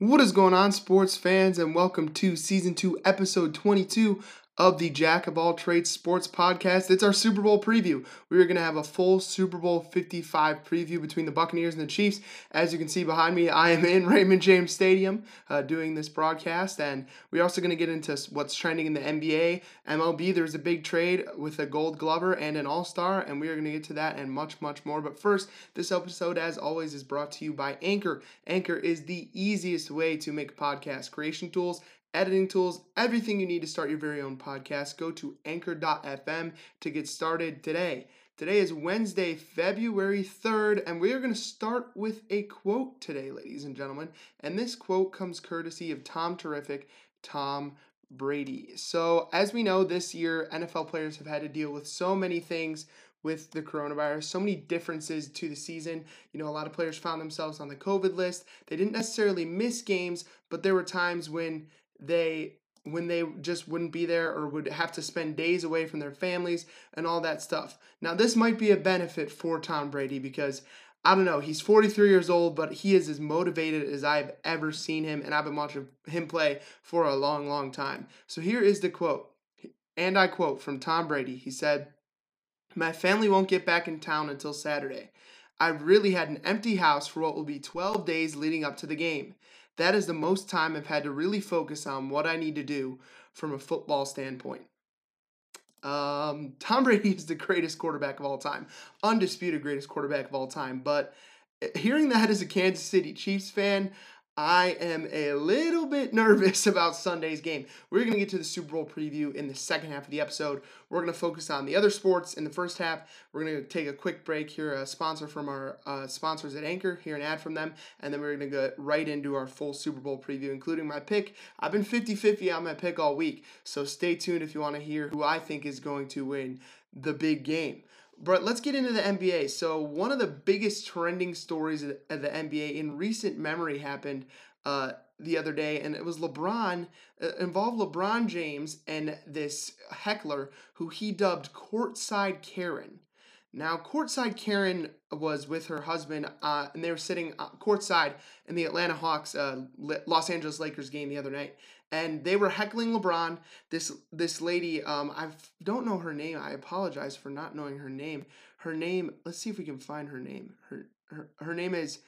What is going on, sports fans, and welcome to season two, episode 22 of the Jack of All Trades Sports Podcast. It's our Super Bowl preview. We are going to have a full Super Bowl 55 preview between the Buccaneers and the Chiefs. As you can see behind me, I am in Raymond James Stadium uh, doing this broadcast, and we're also going to get into what's trending in the NBA, MLB. There's a big trade with a Gold Glover and an All Star, and we are going to get to that and much, much more. But first, this episode, as always, is brought to you by Anchor. Anchor is the easiest way to make podcast creation tools editing tools, everything you need to start your very own podcast. Go to anchor.fm to get started today. Today is Wednesday, February 3rd, and we are going to start with a quote today, ladies and gentlemen. And this quote comes courtesy of Tom Terrific, Tom Brady. So, as we know, this year, NFL players have had to deal with so many things with the coronavirus, so many differences to the season. You know, a lot of players found themselves on the COVID list. They didn't necessarily miss games, but there were times when they when they just wouldn't be there or would have to spend days away from their families and all that stuff. Now, this might be a benefit for Tom Brady because I don't know, he's 43 years old, but he is as motivated as I've ever seen him, and I've been watching him play for a long, long time. So here is the quote, and I quote from Tom Brady. He said, My family won't get back in town until Saturday. I've really had an empty house for what will be 12 days leading up to the game that is the most time I've had to really focus on what I need to do from a football standpoint. Um, Tom Brady is the greatest quarterback of all time, undisputed greatest quarterback of all time. But eh, hearing that as a Kansas City Chiefs fan, I am a little bit nervous about Sunday's game. We're going to get to the Super Bowl preview in the second half of the episode. We're going to focus on the other sports in the first half. We're going to take a quick break here, a sponsor from our uh, sponsors at Anchor, hear an ad from them, and then we're going to go right into our full Super Bowl preview, including my pick. I've been 50 50 on my pick all week, so stay tuned if you want to hear who I think is going to win the big game. But let's get into the NBA. So, one of the biggest trending stories of the NBA in recent memory happened uh, the other day, and it was LeBron, uh, involved LeBron James and this heckler who he dubbed Courtside Karen. Now, Courtside Karen was with her husband, uh, and they were sitting uh, courtside in the Atlanta Hawks uh, Los Angeles Lakers game the other night and they were heckling LeBron. This this lady, um, I don't know her name. I apologize for not knowing her name. Her name. Let's see if we can find her name. Her her her name is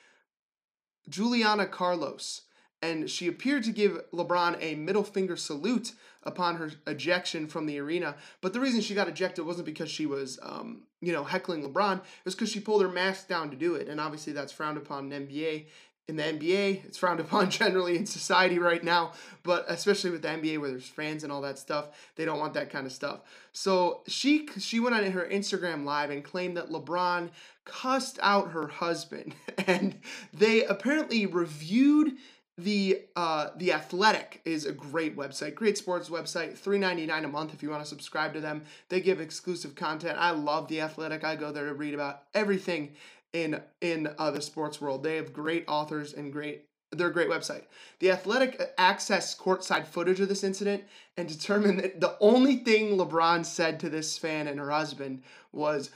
Juliana Carlos, and she appeared to give LeBron a middle finger salute upon her ejection from the arena. But the reason she got ejected wasn't because she was, um, you know, heckling LeBron. It was because she pulled her mask down to do it, and obviously that's frowned upon in NBA in the NBA. It's frowned upon generally in society right now, but especially with the NBA where there's fans and all that stuff, they don't want that kind of stuff. So she she went on her Instagram live and claimed that LeBron cussed out her husband, and they apparently reviewed the uh the athletic is a great website great sports website 3.99 a month if you want to subscribe to them they give exclusive content i love the athletic i go there to read about everything in in uh, the sports world. They have great authors and great they're a great website. The Athletic accessed courtside footage of this incident and determined that the only thing LeBron said to this fan and her husband was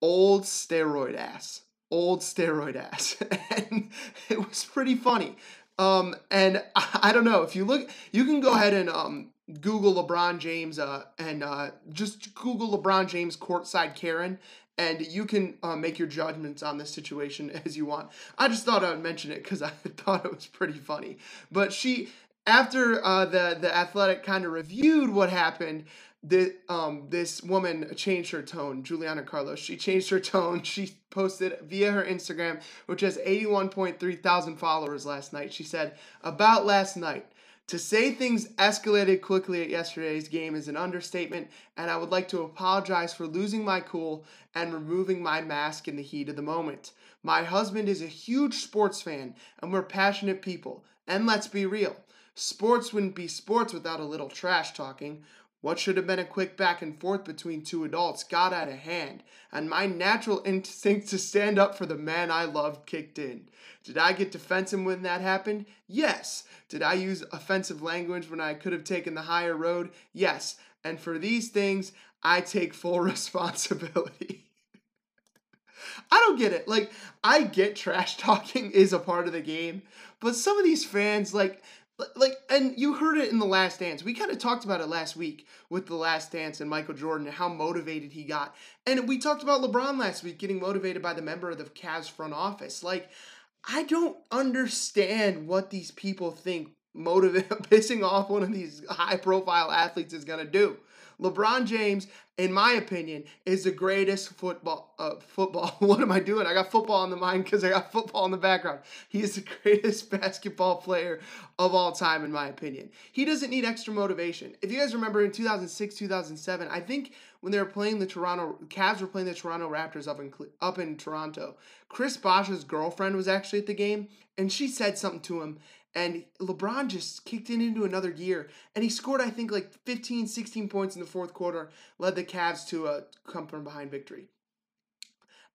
old steroid ass. Old steroid ass. and it was pretty funny. Um, and I, I, don't know if you look, you can go ahead and um, Google LeBron James uh, and uh, just Google LeBron James courtside Karen, and you can uh, make your judgments on this situation as you want. I just thought I would mention it because I thought it was pretty funny. But she, after uh, the the athletic kind of reviewed what happened, the um this woman changed her tone. Juliana Carlos. She changed her tone. She posted via her Instagram, which has eighty one point three thousand followers last night. She said about last night. To say things escalated quickly at yesterday's game is an understatement, and I would like to apologize for losing my cool and removing my mask in the heat of the moment. My husband is a huge sports fan, and we're passionate people. And let's be real sports wouldn't be sports without a little trash talking. What should have been a quick back and forth between two adults got out of hand, and my natural instinct to stand up for the man I loved kicked in. Did I get defensive when that happened? Yes. Did I use offensive language when I could have taken the higher road? Yes. And for these things, I take full responsibility. I don't get it. Like, I get trash talking is a part of the game, But some of these fans, like, like, and you heard it in the Last Dance. We kind of talked about it last week with the Last Dance and Michael Jordan and how motivated he got. And we talked about LeBron last week getting motivated by the member of the Cavs front office. Like, I don't understand what these people think motivating pissing off one of these high profile athletes is going to do. LeBron James, in my opinion, is the greatest football. Uh, football. What am I doing? I got football on the mind because I got football in the background. He is the greatest basketball player of all time, in my opinion. He doesn't need extra motivation. If you guys remember in 2006, 2007, I think when they were playing the Toronto Cavs were playing the Toronto Raptors up in up in Toronto. Chris Bosh's girlfriend was actually at the game, and she said something to him, and LeBron just kicked it into another gear. And he scored, I think, like 15, 16 points in the fourth quarter, led the Cavs to a come from behind victory.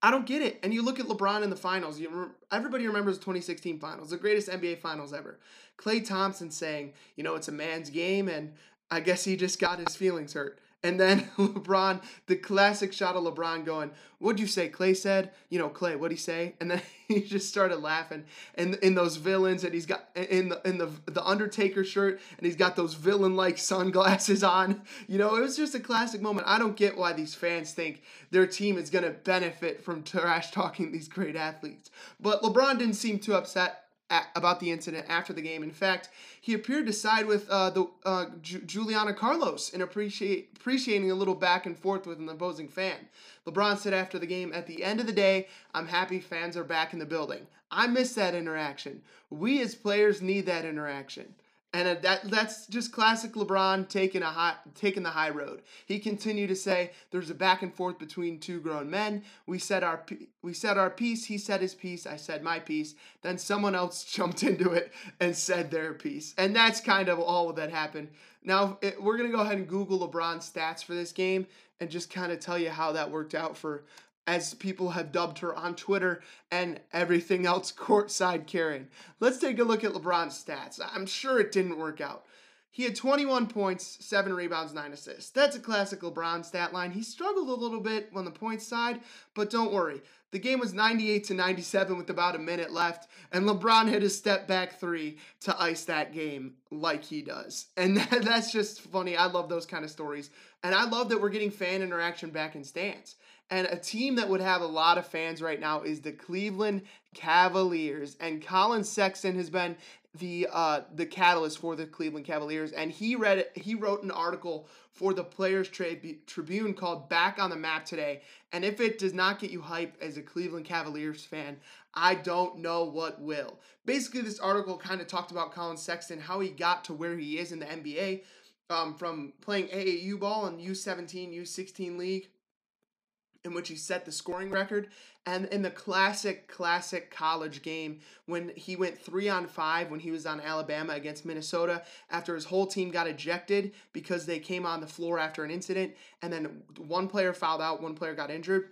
I don't get it. And you look at LeBron in the finals. You everybody remembers the 2016 finals, the greatest NBA finals ever. Klay Thompson saying, you know, it's a man's game, and I guess he just got his feelings hurt. And then LeBron, the classic shot of LeBron going, What'd you say? Klay said, You know, Klay, what'd he say? And then he just started laughing. And in those villains, and he's got in the in the the Undertaker shirt, and he's got those villain-like sunglasses on. You know, it was just a classic moment. I don't get why these fans think their team is gonna benefit from trash talking these great athletes. But LeBron didn't seem too upset about the incident after the game. In fact, he appeared to side with uh, the uh, Ju- Juliana Carlos in appreciate, appreciating a little back and forth with an opposing fan. LeBron said after the game, "At the end of the day, I'm happy fans are back in the building. I miss that interaction. We as players need that interaction." And that that's just classic LeBron taking a high, taking the high road. He continued to say, "There's a back and forth between two grown men. We said our we said our piece. He said his piece. I said my piece. Then someone else jumped into it and said their piece. And that's kind of all that happened. Now it, we're gonna go ahead and Google LeBron's stats for this game and just kind of tell you how that worked out for as people have dubbed her on Twitter and everything else courtside Karen. Let's take a look at LeBron's stats. I'm sure it didn't work out. He had 21 points, 7 rebounds, 9 assists. That's a classic LeBron stat line. He struggled a little bit on the points side, but don't worry. The game was 98 to 97 with about a minute left, and LeBron hit a step back three to ice that game like he does. And that, that's just funny. I love those kind of stories. And I love that we're getting fan interaction back in stands. And a team that would have a lot of fans right now is the Cleveland Cavaliers. And Collin Sexton has been the uh, the catalyst for the Cleveland Cavaliers, and he read he wrote an article for the Players Tribune called "Back on the Map" today. And if it does not get you hype as a Cleveland Cavaliers fan, I don't know what will. Basically, this article kind of talked about Collin Sexton, how he got to where he is in the NBA, um, from playing AAU ball in U17, U16 league in which he set the scoring record, and in the classic, classic college game when he went three on five when he was on Alabama against Minnesota after his whole team got ejected because they came on the floor after an incident, and then one player fouled out, one player got injured.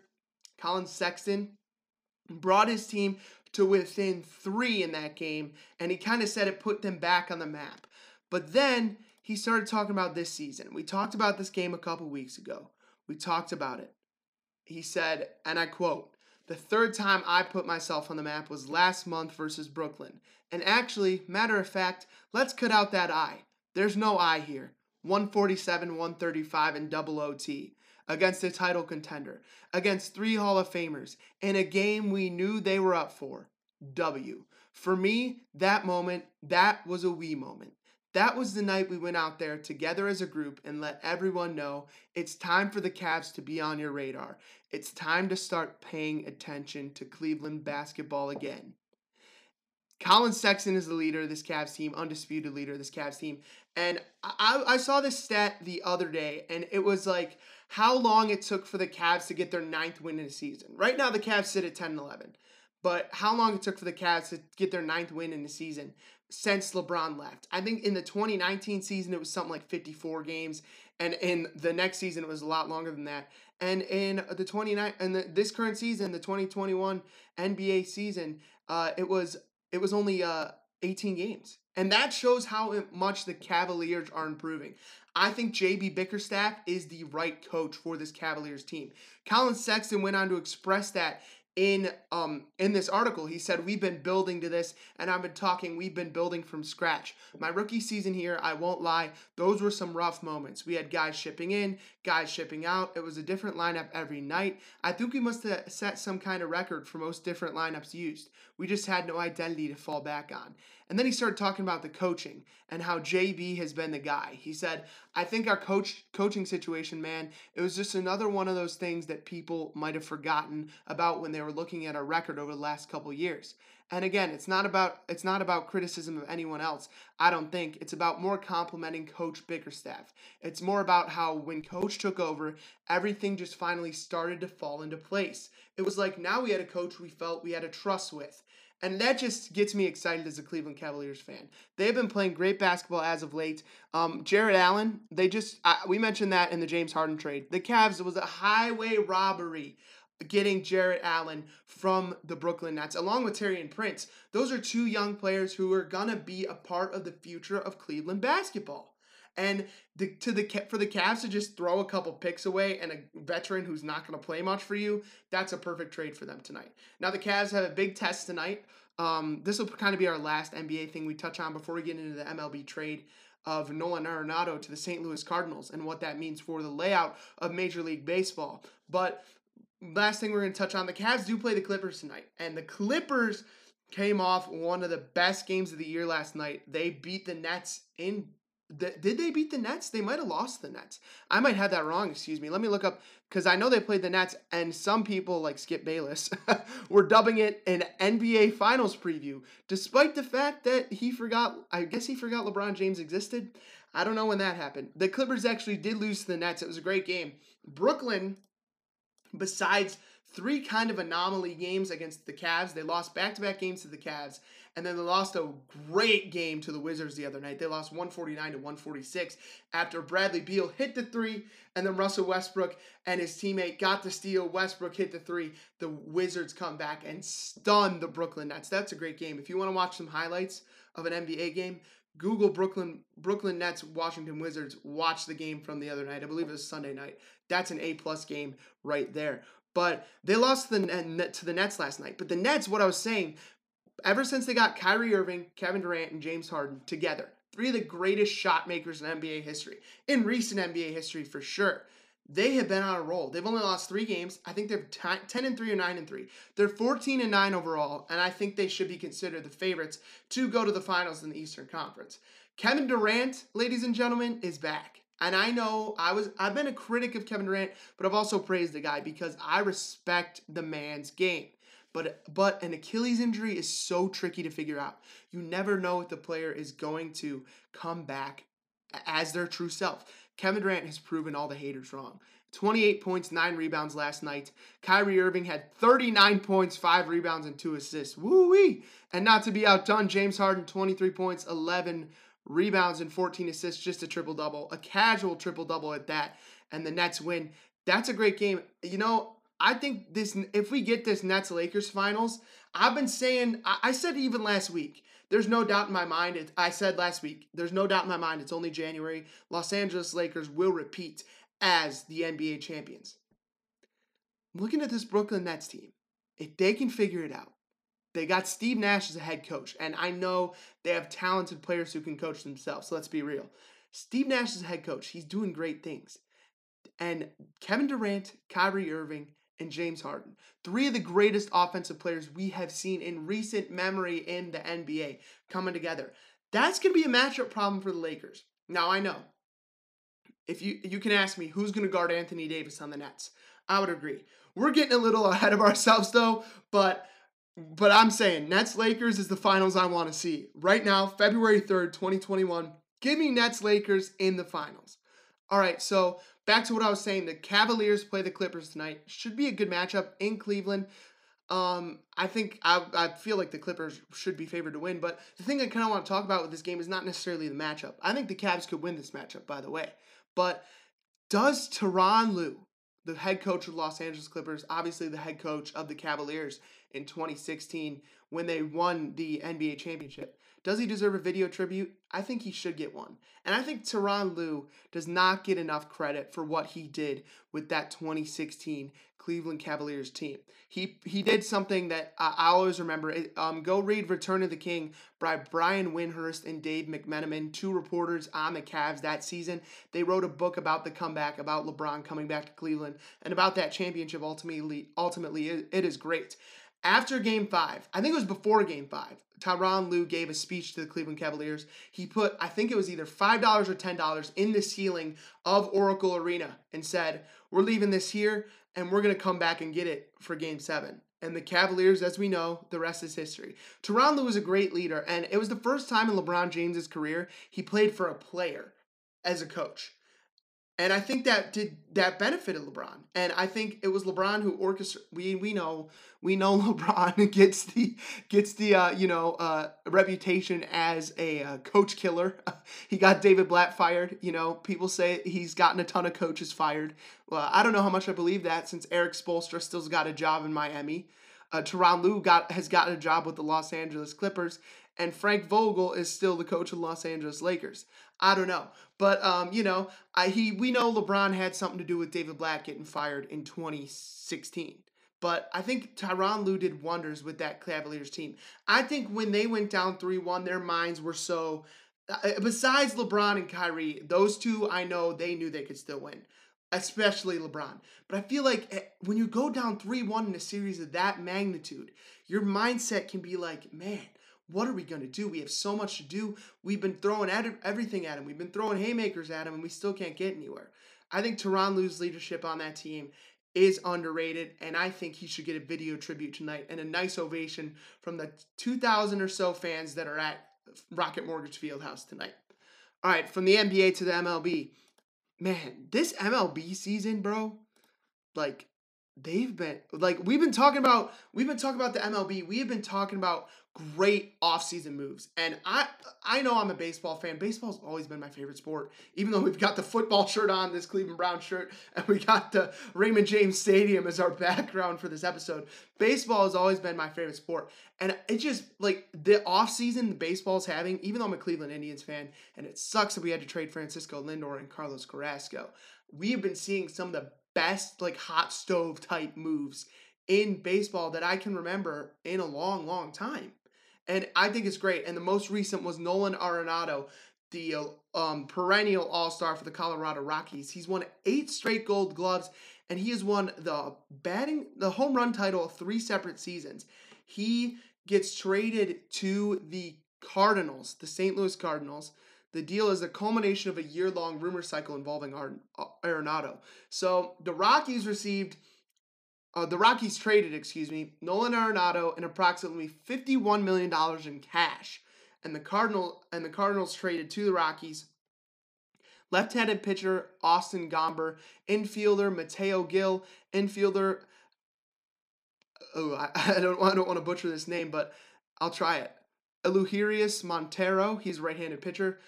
Collin Sexton brought his team to within three in that game, and he kind of said it put them back on the map. But then he started talking about this season. We talked about this game a couple weeks ago. We talked about it he said, and I quote, the third time I put myself on the map was last month versus Brooklyn. And actually, matter of fact, let's cut out that I. There's no I here. 147, 135, and double OT against a title contender, against three Hall of Famers, in a game we knew they were up for. W. For me, that moment, that was a we moment. That was the night we went out there together as a group and let everyone know it's time for the Cavs to be on your radar. It's time to start paying attention to Cleveland basketball again. Collin Sexton is the leader of this Cavs team, undisputed leader of this Cavs team. And I, I saw this stat the other day, and it was like how long it took for the Cavs to get their ninth win in a season. Right now, the Cavs sit at 10 and 11 but how long it took for the Cavs to get their ninth win in the season since LeBron left. I think in the 2019 season it was something like 54 games, and in the next season it was a lot longer than that. And in the 29 and this current season, the 2021 NBA season, uh, it was it was only uh, 18 games, and that shows how much the Cavaliers are improving. I think JB Bickerstaff is the right coach for this Cavaliers team. Collin Sexton went on to express that in um in this article he said we've been building to this and i've been talking we've been building from scratch. My rookie season here i won't lie those were some rough moments. We had guys shipping in guys shipping out. It was a different lineup every night. I think we must have set some kind of record for most different lineups used. We just had no identity to fall back on and then he started talking about the coaching and how jb has been the guy he said i think our coach coaching situation man it was just another one of those things that people might have forgotten about when they were looking at our record over the last couple years. And again, it's not about it's not about criticism of anyone else. I don't think it's about more complimenting Coach Bickerstaff. It's more about how when Coach took over, everything just finally started to fall into place. It was like now we had a coach we felt we had a trust with. And that just gets me excited as a Cleveland Cavaliers fan. They've been playing great basketball as of late. Um, Jarrett Allen, they just, we mentioned that in the James Harden trade. The Cavs, was a highway robbery getting Jarrett Allen from the Brooklyn Nets, along with Taurean Prince. Those are two young players who are gonna be a part of the future of Cleveland basketball. And the, to the for the Cavs to just throw a couple picks away and a veteran who's not going to play much for you, that's a perfect trade for them tonight. Now the Cavs have a big test tonight. Um, this will kind of be our last NBA thing we touch on before we get into the MLB trade of Nolan Arenado to the St. Louis Cardinals and what that means for the layout of Major League Baseball. But last thing we're going to touch on the Cavs do play the Clippers tonight. And the Clippers came off one of the best games of the year last night. They beat the Nets in. Did they beat the Nets? They might have lost the Nets. I might have that wrong. Excuse me. Let me look up because I know they played the Nets, and some people like Skip Bayless were dubbing it an NBA Finals preview, despite the fact that he forgot. I guess he forgot LeBron James existed. I don't know when that happened. The Clippers actually did lose to the Nets. It was a great game. Brooklyn besides three kind of anomaly games against the Cavs. They lost back to back games to the Cavs, and then they lost a great game to the Wizards the other night. They lost 149 to 146 after Bradley Beal hit the three, and then Russell Westbrook and his teammate got the steal. Westbrook hit the three. The Wizards come back and stun the Brooklyn Nets. That's a great game. If you want to watch some highlights of an NBA game, Google Brooklyn Brooklyn Nets Washington Wizards. Watch the game from the other night. I believe it was Sunday night. That's an A plus game right there. But they lost to the, to the Nets last night. But the Nets, what I was saying, ever since they got Kyrie Irving, Kevin Durant, and James Harden together, three of the greatest shot makers in NBA history, in recent NBA history for sure. They have been on a roll. They've only lost three games. I think they're 10 and 3 or 9 and 3. They're 14 and 9 overall, and I think they should be considered the favorites to go to the finals in the Eastern Conference. Kevin Durant, ladies and gentlemen, is back. And I know I was I've been a critic of Kevin Durant, but I've also praised the guy because I respect the man's game. But but an Achilles injury is so tricky to figure out. You never know if the player is going to come back as their true self. Kevin Durant has proven all the haters wrong. 28 points, 9 rebounds last night. Kyrie Irving had 39 points, 5 rebounds, and 2 assists. Woo wee! And not to be outdone, James Harden, 23 points, 11 rebounds and 14 assists, just a triple double, a casual triple double at that, and the Nets win. That's a great game. You know, I think this if we get this Nets Lakers finals, I've been saying I said even last week. There's no doubt in my mind. It, I said last week. There's no doubt in my mind. It's only January. Los Angeles Lakers will repeat as the NBA champions. I'm Looking at this Brooklyn Nets team, if they can figure it out, they got Steve Nash as a head coach, and I know they have talented players who can coach themselves. So let's be real. Steve Nash is a head coach. He's doing great things. And Kevin Durant, Kyrie Irving, and James Harden, three of the greatest offensive players we have seen in recent memory in the NBA coming together. That's going to be a matchup problem for the Lakers. Now I know. If you you can ask me who's going to guard Anthony Davis on the Nets, I would agree. We're getting a little ahead of ourselves though, but but I'm saying Nets Lakers is the finals I want to see. Right now, February 3rd, 2021. Give me Nets Lakers in the finals. All right, so back to what I was saying. The Cavaliers play the Clippers tonight. Should be a good matchup in Cleveland. Um, I think I, I feel like the Clippers should be favored to win, but the thing I kind of want to talk about with this game is not necessarily the matchup. I think the Cavs could win this matchup, by the way. But does Tyronn Lue, the head coach of Los Angeles Clippers, obviously the head coach of the Cavaliers, in 2016 when they won the NBA championship. Does he deserve a video tribute? I think he should get one. And I think Tyronn Lue does not get enough credit for what he did with that 2016 Cleveland Cavaliers team. He he did something that I always remember. Um, go read Return of the King by Brian Windhorst and Dave McMenamin, two reporters on the Cavs that season. They wrote a book about the comeback, about LeBron coming back to Cleveland, and about that championship. Ultimately, ultimately, it is great. After game five, I think it was before game five, Tyronn Lue gave a speech to the Cleveland Cavaliers. He put, I think it was either $5 or $10 in the ceiling of Oracle Arena and said, We're leaving this here and we're going to come back and get it for game seven. And the Cavaliers, as we know, the rest is history. Tyronn Lue was a great leader, and it was the first time in LeBron James's career he played for a player as a coach. And I think that did that benefited LeBron. And I think it was LeBron who orchestrated. We we know we know LeBron gets the gets the uh, you know uh, reputation as a uh, coach killer. he got David Blatt fired. You know people say he's gotten a ton of coaches fired. Well, I don't know how much I believe that since Erik Spoelstra still's got a job in Miami. Uh, Tyronn Lue got has gotten a job with the Los Angeles Clippers, and Frank Vogel is still the coach of the Los Angeles Lakers. I don't know, but um, you know, I he we know LeBron had something to do with David Blatt getting fired in 2016. But I think Tyronn Lue did wonders with that Cavaliers team. I think when they went down 3 1, their minds were so. Uh, besides LeBron and Kyrie, those two, I know they knew they could still win, especially LeBron. But I feel like eh, when you go down 3 1 in a series of that magnitude, your mindset can be like, man, what are we going to do? We have so much to do. We've been throwing at everything at him. We've been throwing haymakers at him, and we still can't get anywhere. I think Tyronn Lue's leadership on that team is underrated, and I think he should get a video tribute tonight and a nice ovation from the 2,000 or so fans that are at Rocket Mortgage Fieldhouse tonight. All right, from the NBA to the MLB. Man, this MLB season, bro, like they've been like we've been talking about we've been talking about the MLB. We have been talking about great offseason moves. And I I know I'm a baseball fan. Baseball's always been my favorite sport. Even though we've got the football shirt on, this Cleveland Brown shirt, and we got the Raymond James Stadium as our background for this episode. Baseball has always been my favorite sport. And it just like the offseason the baseball's having, even though I'm a Cleveland Indians fan, and it sucks that we had to trade Francisco Lindor and Carlos Carrasco. We have been seeing some of the best like hot stove type moves in baseball that I can remember in a long, long time. And I think it's great. And the most recent was Nolan Arenado, the um, perennial all star for the Colorado Rockies. He's won eight straight gold gloves, and he has won the batting, the home run title three separate seasons. He gets traded to the Cardinals, the St. Louis Cardinals. The deal is a culmination of a year long rumor cycle involving Arenado. So the Rockies received, uh, the Rockies traded, excuse me, Nolan Arenado and approximately $51 million in cash. And the Cardinal and the Cardinals traded to the Rockies left-handed pitcher Austin Gomber, infielder Mateo Gil, infielder oh I, I don't I don't want to butcher this name, but I'll try it. Elehuris Montero, he's a right-handed pitcher.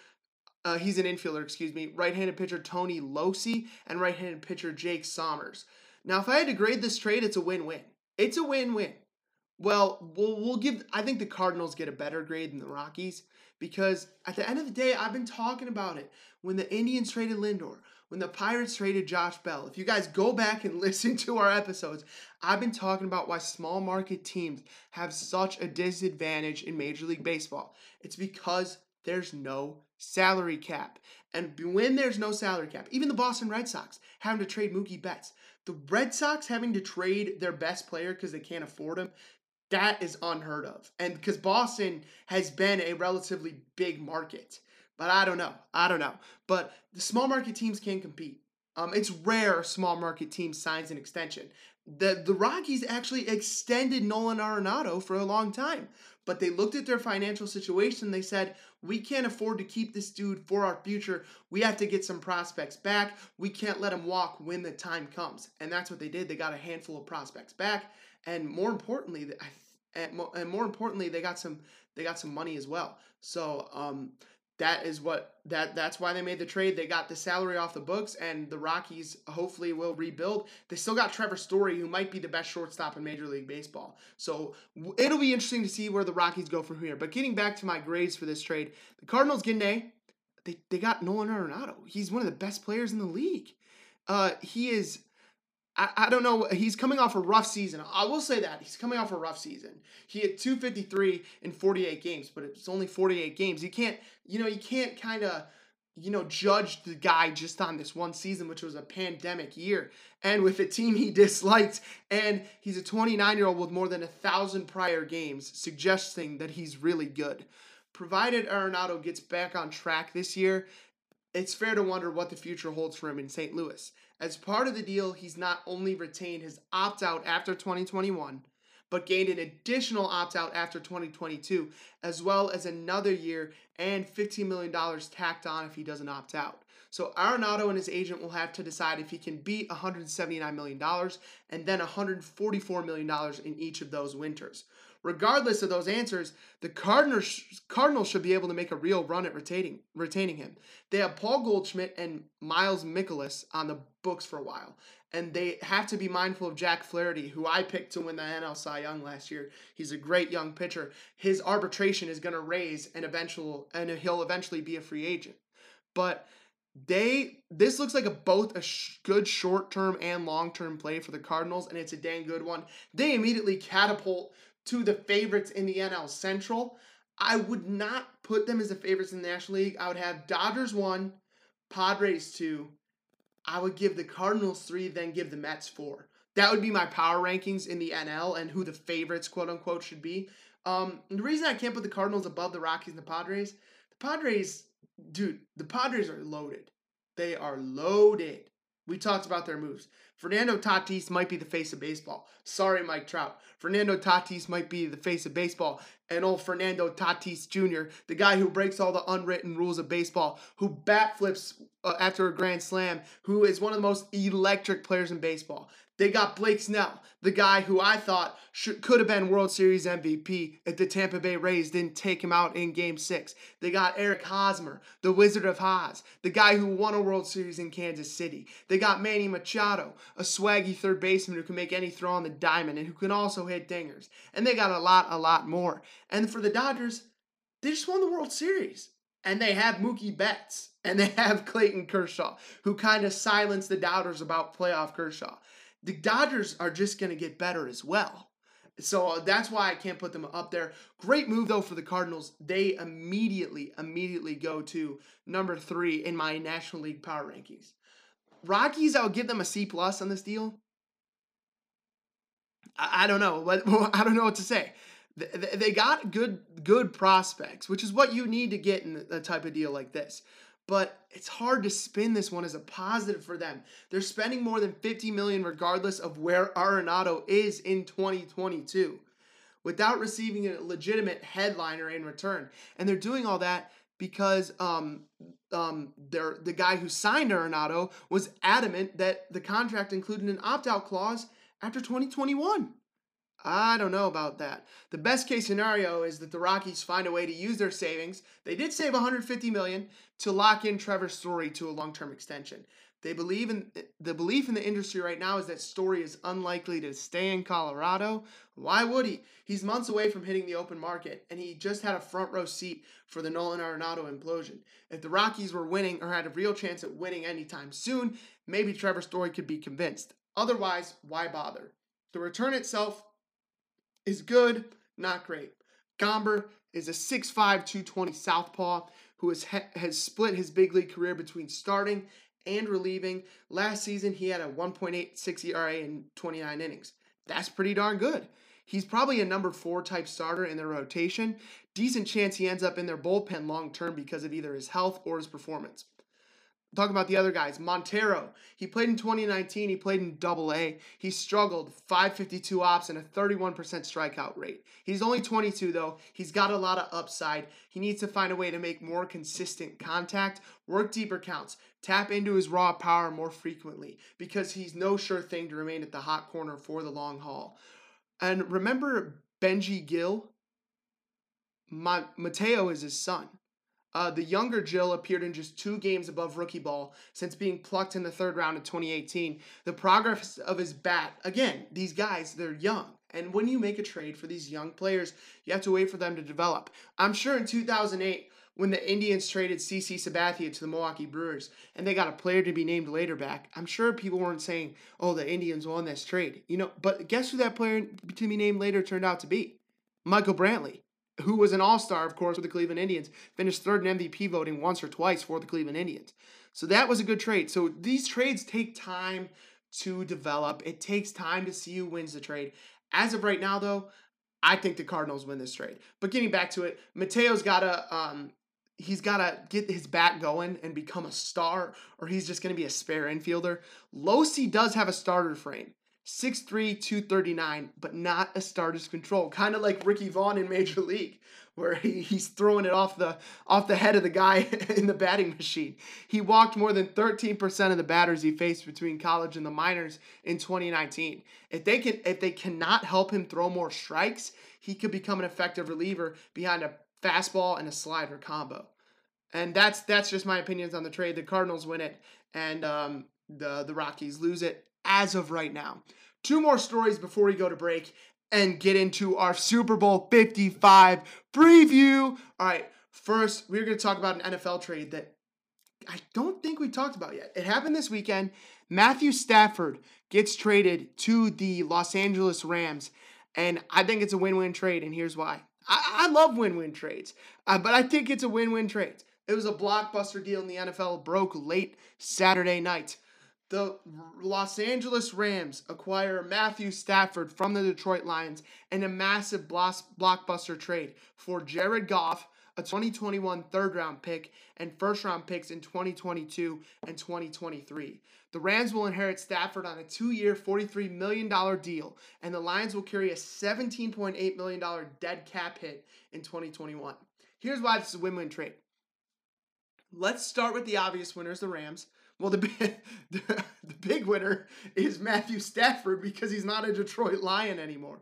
Uh, he's an infielder, excuse me. Right-handed pitcher Tony Locey and right-handed pitcher Jake Sommers. Now, if I had to grade this trade, it's a win-win. It's a win-win. Well, we'll we'll give. I think the Cardinals get a better grade than the Rockies because at the end of the day, I've been talking about it. When the Indians traded Lindor, when the Pirates traded Josh Bell, if you guys go back and listen to our episodes, I've been talking about why small market teams have such a disadvantage in Major League Baseball. It's because there's no salary cap. And when there's no salary cap, even the Boston Red Sox having to trade Mookie Betts, the Red Sox having to trade their best player because they can't afford him, that is unheard of. And because Boston has been a relatively big market. But I don't know. I don't know. But the small market teams can compete. Um, it's rare small market team signs an extension. The the Rockies actually extended Nolan Arenado for a long time, but they looked at their financial situation. They said, "We can't afford to keep this dude for our future. We have to get some prospects back. We can't let him walk when the time comes." And that's what they did. They got a handful of prospects back, and more importantly, and more importantly, they got some they got some money as well. So um, that is what that that's why they made the trade. They got the salary off the books, and the Rockies hopefully will rebuild. They still got Trevor Story, who might be the best shortstop in Major League Baseball. So it'll be interesting to see where the Rockies go from here. But getting back to my grades for this trade, the Cardinals get. They they got Nolan Arenado. He's one of the best players in the league. Uh, he is I, I don't know. He's coming off a rough season. I will say that. He's coming off a rough season. He had 253 in 48 games, but it's only 48 games. You can't, you know, you can't kind of, you know, judge the guy just on this one season, which was a pandemic year, and with a team he disliked. And he's a 29 year old with more than a thousand prior games, suggesting that he's really good. Provided Arenado gets back on track this year, it's fair to wonder what the future holds for him in St. Louis. As part of the deal, he's not only retained his opt out after 2021, but gained an additional opt out after 2022, as well as another year and $15 million tacked on if he doesn't opt out. So Arenado and his agent will have to decide if he can beat $179 million and then $144 million in each of those winters. Regardless of those answers, the Cardinals, Cardinals should be able to make a real run at retaining, retaining him. They have Paul Goldschmidt and Miles Mikolas on the books for a while. And they have to be mindful of Jack Flaherty, who I picked to win the NL Cy Young last year. He's a great young pitcher. His arbitration is going to raise an eventual, and he'll eventually be a free agent. But they this looks like a both a sh- good short term and long term play for the Cardinals, and it's a dang good one. They immediately catapult to the favorites in the NL Central. I would not put them as the favorites in the National League. I would have Dodgers one, Padres two. I would give the Cardinals three, then give the Mets four. That would be my power rankings in the NL and who the favorites, quote unquote, should be. Um, the reason I can't put the Cardinals above the Rockies and the Padres, the Padres, dude, the Padres are loaded. They are loaded. We talked about their moves. Fernando Tatis might be the face of baseball. Sorry, Mike Trout. Fernando Tatis might be the face of baseball. And old Fernando Tatis Jr., the guy who breaks all the unwritten rules of baseball, who bat flips uh, after a grand slam, who is one of the most electric players in baseball. They got Blake Snell, the guy who I thought should, could have been World Series MVP if the Tampa Bay Rays didn't take him out in Game 6. They got Eric Hosmer, the Wizard of Oz, the guy who won a World Series in Kansas City. They got Manny Machado, a swaggy third baseman who can make any throw on the diamond and who can also hit dingers. And they got a lot, a lot more. And for the Dodgers, they just won the World Series. And they have Mookie Betts and they have Clayton Kershaw, who kind of silenced the doubters about playoff Kershaw the Dodgers are just going to get better as well. So uh, that's why I can't put them up there. Great move though for the Cardinals. They immediately, immediately go to number three in my National League power rankings. Rockies, I'll give them a C plus on this deal. I, I don't know what I don't know what to say. They, they got good good prospects, which is what you need to get in a type of deal like this but it's hard to spin this one as a positive for them. They're spending more than 50 million regardless of where Arenado is in 2022 without receiving a legitimate headliner in return. And they're doing all that because um, um, the guy who signed Arenado was adamant that the contract included an opt-out clause after 2021. I don't know about that. The best case scenario is that the Rockies find a way to use their savings. They did save 150 million to lock in Trevor Story to a long-term extension. They believe in the belief in the industry right now is that Story is unlikely to stay in Colorado. Why would he? He's months away from hitting the open market, and he just had a front row seat for the Nolan Arenado implosion. If the Rockies were winning or had a real chance at winning anytime soon, maybe Trevor Story could be convinced. Otherwise, why bother? The return itself is good, not great. Gomber is a 6'5", 220 southpaw who has, has split his big league career between starting and relieving. Last season, he had a 1.86 ERA in 29 innings. That's pretty darn good. He's probably a number four type starter in their rotation. Decent chance he ends up in their bullpen long term because of either his health or his performance. Talk about the other guys. Montero, he played in 2019. He played in Double A. He struggled 552 ops and a 31% strikeout rate. He's only 22 though. He's got a lot of upside. He needs to find a way to make more consistent contact, work deeper counts, tap into his raw power more frequently because he's no sure thing to remain at the hot corner for the long haul. And remember Benji Gil? Ma- Mateo is his son. Uh, the younger Jill appeared in just two games above rookie ball since being plucked in the third round of 2018. The progress of his bat, again, these guys, they're young. And when you make a trade for these young players, you have to wait for them to develop. I'm sure in 2008, when the Indians traded CC Sabathia to the Milwaukee Brewers and they got a player to be named later back, I'm sure people weren't saying, oh, the Indians won this trade. You know, but guess who that player to be named later turned out to be? Michael Brantley, who was an all star, of course, with the Cleveland Indians, finished third in MVP voting once or twice for the Cleveland Indians. So that was a good trade. So these trades take time to develop, it takes time to see who wins the trade. As of right now, though, I think the Cardinals win this trade. But getting back to it, Mateo's got to um, he's got to get his bat going and become a star, or he's just going to be a spare infielder. Locey does have a starter frame. 6'3, 239, but not a starter's control. Kind of like Ricky Vaughn in Major League, where he, he's throwing it off the off the head of the guy in the batting machine. He walked more than 13% of the batters he faced between college and the minors in 2019. If they can if they cannot help him throw more strikes, he could become an effective reliever behind a fastball and a slider combo. And that's that's just my opinions on the trade. The Cardinals win it, and um, the the Rockies lose it as of right now. Two more stories before we go to break and get into our Super Bowl 55 preview. All right, first, we're going to talk about an NFL trade that I don't think we talked about yet. It happened this weekend. Matthew Stafford gets traded to the Los Angeles Rams, and I think it's a win win trade, and here's why. I, I love win win trades, uh, but I think it's a win win trade. It was a blockbuster deal in the NFL, broke late Saturday night the Los Angeles Rams acquire Matthew Stafford from the Detroit Lions in a massive blockbuster trade for Jared Goff, a 2021 third round pick, and first round picks in 2022 and 2023. The Rams will inherit Stafford on a two year, $43 million deal, and the Lions will carry a $17.8 million dead cap hit in 2021. Here's why this is a win win trade. Let's start with the obvious winners, the Rams. Well, the the, the big winner is Matthew Stafford because he's not a Detroit Lion anymore.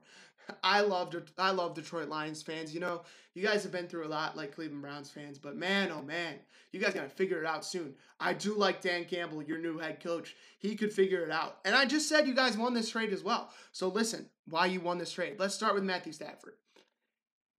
I love I love Detroit Lions fans. You know, you guys have been through a lot like Cleveland Browns fans, but man, oh man, you guys gotta figure it out soon. I do like Dan Campbell, your new head coach. He could figure it out. And I just said you guys won this trade as well. So listen, why you won this trade. Let's start with Matthew Stafford.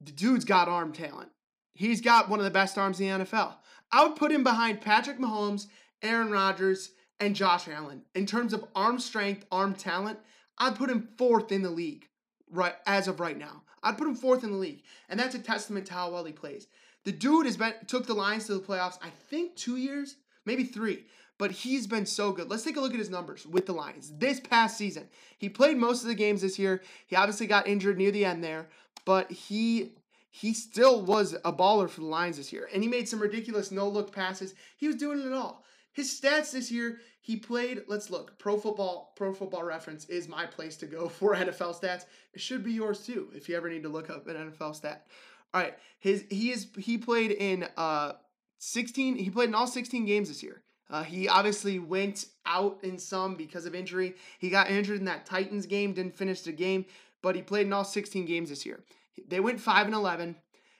The dude's got arm talent. He's got one of the best arms in the NFL. I would put him behind Patrick Mahomes Aaron Rodgers, and Josh Allen. In terms of arm strength, arm talent, I'd put him fourth in the league right as of right now. I'd put him fourth in the league, and that's a testament to how well he plays. The dude has been took the Lions to the playoffs. I think two years, maybe three, but he's been so good. Let's take a look at his numbers with the Lions this past season. He played most of the games this year. He obviously got injured near the end there, but he he still was a baller for the Lions this year, and he made some ridiculous no look passes. He was doing it all. His stats this year, he played, let's look, Pro Football Pro Football Reference is my place to go for NFL stats. It should be yours too if you ever need to look up an NFL stat. All right, his he is he played in uh 16 he played in all 16 games this year. Uh, he obviously went out in some because of injury. He got injured in that Titans game, didn't finish the game, but he played in all 16 games this year. They went 5 and 11.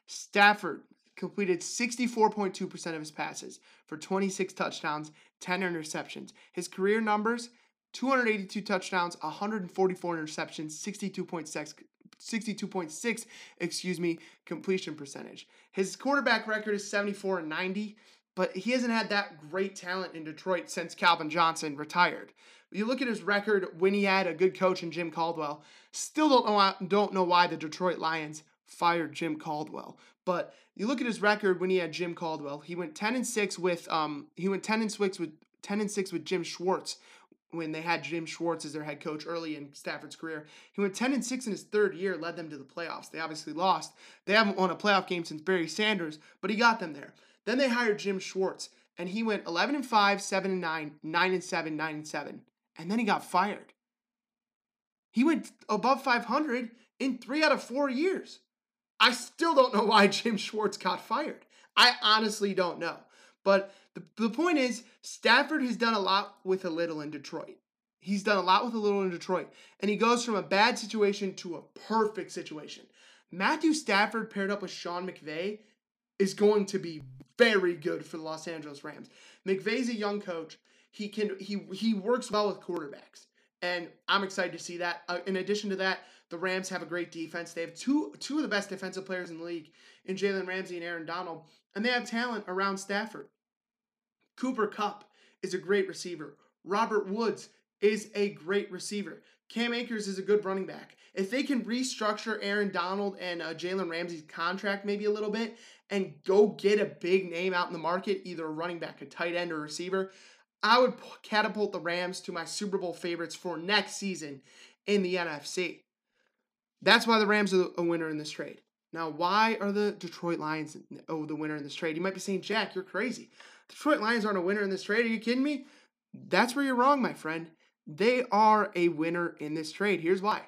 Stafford completed 64.2% of his passes for 26 touchdowns, 10 interceptions. His career numbers 282 touchdowns, 144 interceptions, 62.6 62.6 excuse me completion percentage. His quarterback record is 74 and 90, but he hasn't had that great talent in Detroit since Calvin Johnson retired. You look at his record when he had a good coach in Jim Caldwell. Still don't know don't know why the Detroit Lions fired Jim Caldwell. But you look at his record when he had Jim Caldwell. He went 10 and 6 with um he went 10 and 6 with 10 and 6 with Jim Schwartz when they had Jim Schwartz as their head coach early in Stafford's career. He went 10 and 6 in his third year, led them to the playoffs. They obviously lost. They haven't won a playoff game since Barry Sanders, but he got them there. Then they hired Jim Schwartz, and he went 11 and 5, 7 and 9, 9 and 7, 9 and 7. And then he got fired. He went above 500 in 3 out of 4 years. I still don't know why Jim Schwartz got fired. I honestly don't know. But the, the point is, Stafford has done a lot with a little in Detroit. He's done a lot with a little in Detroit. And he goes from a bad situation to a perfect situation. Matthew Stafford paired up with Sean McVay is going to be very good for the Los Angeles Rams. McVay's a young coach. He can he he works well with quarterbacks, and I'm excited to see that. Uh, in addition to that, the Rams have a great defense. They have two two of the best defensive players in the league in Jalen Ramsey and Aaron Donald, and they have talent around Stafford. Cooper Kupp is a great receiver. Robert Woods is a great receiver. Cam Akers is a good running back. If they can restructure Aaron Donald and uh, Jalen Ramsey's contract maybe a little bit and go get a big name out in the market, either a running back, a tight end, or receiver, I would catapult the Rams to my Super Bowl favorites for next season in the NFC. That's why the Rams are a winner in this trade. Now, why are the Detroit Lions oh, the winner in this trade? You might be saying, Jack, you're crazy. Detroit Lions aren't a winner in this trade. Are you kidding me? That's where you're wrong, my friend. They are a winner in this trade. Here's why.